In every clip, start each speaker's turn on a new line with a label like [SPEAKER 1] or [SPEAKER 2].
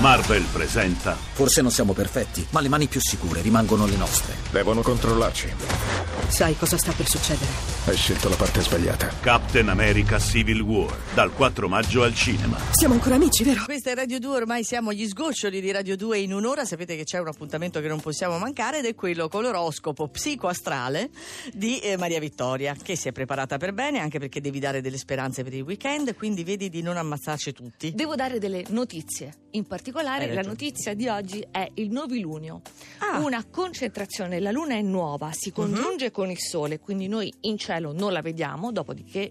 [SPEAKER 1] Marvel presenta
[SPEAKER 2] Forse non siamo perfetti, ma le mani più sicure rimangono le nostre.
[SPEAKER 3] Devono controllarci.
[SPEAKER 4] Sai cosa sta per succedere?
[SPEAKER 3] Hai scelto la parte sbagliata.
[SPEAKER 1] Captain America Civil War dal 4 maggio al cinema.
[SPEAKER 4] Siamo ancora amici, vero?
[SPEAKER 5] Questa è Radio 2, ormai siamo agli sgoccioli di Radio 2 in un'ora. Sapete che c'è un appuntamento che non possiamo mancare ed è quello con l'oroscopo psicoastrale di eh, Maria Vittoria, che si è preparata per bene anche perché devi dare delle speranze per il weekend, quindi vedi di non ammazzarci tutti.
[SPEAKER 6] Devo dare delle notizie. In particolare,
[SPEAKER 5] Hai
[SPEAKER 6] la notizia di oggi è il novilunio.
[SPEAKER 5] Ah. Mhm.
[SPEAKER 6] Una concentrazione, la luna è nuova, si congiunge con il sole, quindi noi in cielo non la vediamo, dopodiché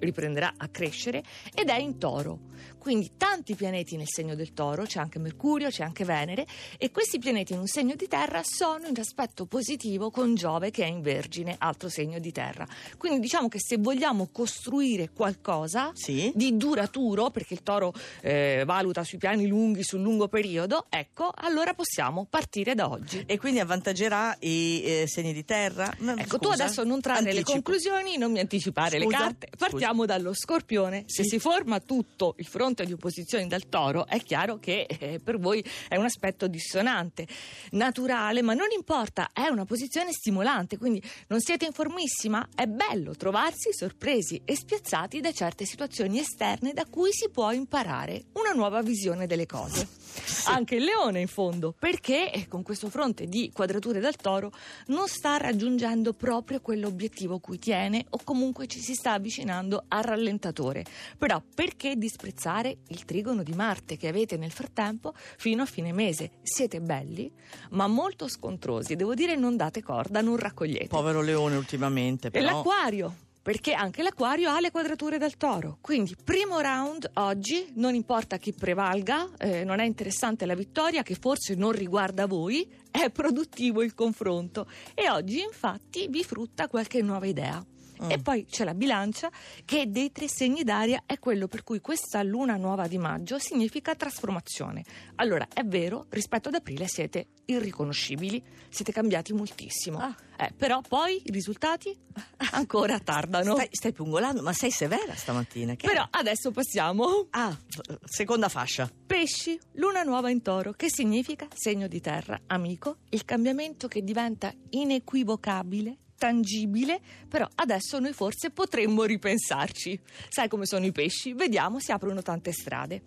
[SPEAKER 6] riprenderà a crescere ed è in toro. Quindi tanti pianeti nel segno del toro, c'è anche Mercurio, c'è anche Venere e questi pianeti in un segno di terra sono in aspetto positivo con Giove che è in Vergine, altro segno di terra. Quindi diciamo che se vogliamo costruire qualcosa
[SPEAKER 5] Sì.
[SPEAKER 6] di duraturo, perché il toro eh, valuta sui piani lunghi, sul lungo periodo, ecco, allora possiamo partire da oggi.
[SPEAKER 5] E quindi avvantaggerà i eh, segni di terra? No,
[SPEAKER 6] Ecco, tu
[SPEAKER 5] scusa,
[SPEAKER 6] adesso non trarre le conclusioni, non mi anticipare le
[SPEAKER 5] Scusa?
[SPEAKER 6] carte. Partiamo dallo scorpione. Se si forma tutto il fronte di opposizioni dal toro, è chiaro che eh, per voi è un aspetto dissonante, naturale, ma non importa, è una posizione stimolante, quindi non siete in formissima? È bello trovarsi sorpresi e spiazzati da certe situazioni esterne da cui si può imparare una nuova visione delle cose. Anche il leone in fondo, perché eh, con questo fronte di quadrature dal toro non sta raggiungendo proprio quell'obiettivo cui tiene o comunque ci si sta avvicinando al rallentatore. Però perché disprezzare il trigono di Marte che avete nel frattempo fino a fine mese? Siete belli, ma molto scontrosi. Devo dire non date corda, non raccogliete.
[SPEAKER 5] Povero leone ultimamente,
[SPEAKER 6] E
[SPEAKER 5] però.
[SPEAKER 6] l'acquario. Perché anche l'acquario ha le quadrature del toro. Quindi, primo round oggi, non importa chi prevalga, eh, non è interessante la vittoria che forse non riguarda voi, è produttivo il confronto. E oggi, infatti, vi frutta qualche nuova idea.
[SPEAKER 5] Mm.
[SPEAKER 6] E poi c'è la bilancia che dei tre segni d'aria è quello per cui questa luna nuova di maggio significa trasformazione. Allora, è vero, rispetto ad aprile siete irriconoscibili, siete cambiati moltissimo.
[SPEAKER 5] Ah.
[SPEAKER 6] Eh, però poi i risultati ancora tardano.
[SPEAKER 5] Stai, stai pungolando, ma sei severa stamattina. Che
[SPEAKER 6] Però adesso passiamo.
[SPEAKER 5] Ah, seconda fascia.
[SPEAKER 6] Pesci, luna nuova in toro, che significa segno di terra, amico, il cambiamento che diventa inequivocabile, tangibile, però adesso noi forse potremmo ripensarci. Sai come sono i pesci? Vediamo, si aprono tante strade.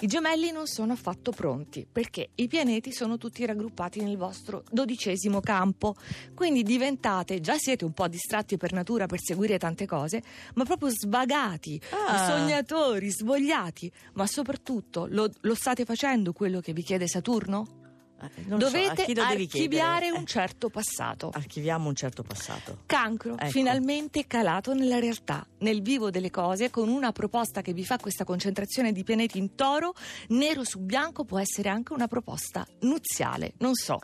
[SPEAKER 6] I gemelli non sono affatto pronti, perché i pianeti sono tutti raggruppati nel vostro dodicesimo campo, quindi diventate, già siete un po' distratti per natura per seguire tante cose, ma proprio svagati,
[SPEAKER 5] Ah.
[SPEAKER 6] sognatori, svogliati, ma soprattutto lo, lo state facendo quello che vi chiede Saturno?
[SPEAKER 5] Eh, non so,
[SPEAKER 6] Dovete
[SPEAKER 5] devi
[SPEAKER 6] archiviare un
[SPEAKER 5] Eh,
[SPEAKER 6] certo passato.
[SPEAKER 5] Archiviamo un certo passato.
[SPEAKER 6] Cancro,
[SPEAKER 5] Ecco.
[SPEAKER 6] finalmente calato nella realtà, nel vivo delle cose, con una proposta che vi fa questa concentrazione di pianeti in toro, nero su bianco può essere anche una proposta nuziale, non so.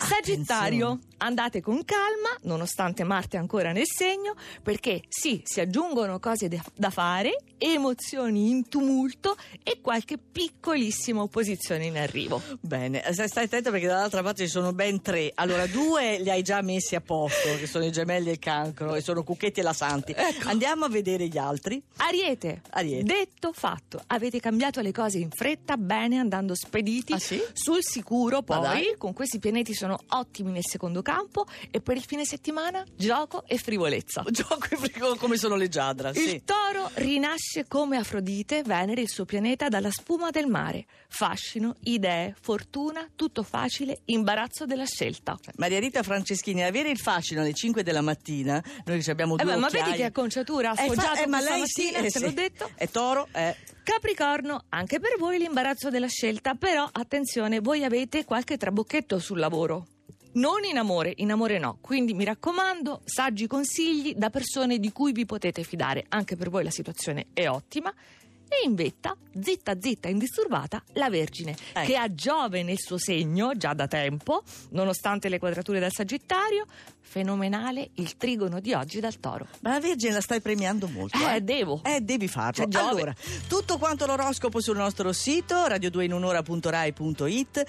[SPEAKER 6] Sagittario, andate con calma, nonostante Marte è ancora nel segno, perché sì, si aggiungono cose da- da fare, emozioni in tumulto e qualche piccolissima opposizione in arrivo.
[SPEAKER 5] Bene, eh, stai attento perché dall'altra parte ci sono ben tre. Allora, due li hai già messi a posto, che sono i gemelli e il cancro, e sono Cucchetti e la Santi. Andiamo a vedere gli altri.
[SPEAKER 6] Ariete.
[SPEAKER 5] Ariete.
[SPEAKER 6] Detto fatto, avete cambiato le cose in fretta, bene, andando spediti.
[SPEAKER 5] Ah, sì?
[SPEAKER 6] Sul sicuro, poi, con questi pianeti sono ottimi nel secondo campo e per il fine settimana gioco e frivolezza.
[SPEAKER 5] Gioco in frigo come sono leggiadra, sì.
[SPEAKER 6] Il toro rinasce come Afrodite, Venere, il suo pianeta, dalla spuma del mare. Fascino, idee, fortuna, tutto facile, imbarazzo della scelta.
[SPEAKER 5] Maria Rita Franceschini, avere il fascino alle 5 della mattina, noi ci abbiamo
[SPEAKER 6] Eh
[SPEAKER 5] due
[SPEAKER 6] beh, ma vedi che acconciatura, ha
[SPEAKER 5] Eh, fa-
[SPEAKER 6] sfoggiato
[SPEAKER 5] eh, ma lei sì, eh,
[SPEAKER 6] te
[SPEAKER 5] sì.
[SPEAKER 6] l'ho detto.
[SPEAKER 5] È toro, eh.
[SPEAKER 6] Capricorno, anche per voi l'imbarazzo della scelta, però attenzione, voi avete qualche trabocchetto sul lavoro. Non in amore, in amore no. Quindi mi raccomando, saggi consigli da persone di cui vi potete fidare. Anche per voi la situazione è ottima. E in vetta, zitta zitta indisturbata, la Vergine,
[SPEAKER 5] Ecco.
[SPEAKER 6] che ha Giove nel suo segno già da tempo, nonostante le quadrature del Sagittario. Fenomenale il trigono di oggi dal Toro.
[SPEAKER 5] Ma la Vergine la stai premiando molto.
[SPEAKER 6] Eh,
[SPEAKER 5] Eh,
[SPEAKER 6] devo.
[SPEAKER 5] Eh, devi farlo.
[SPEAKER 6] Giove.
[SPEAKER 5] Allora, tutto quanto l'oroscopo sul nostro sito radio2inunora.rai.it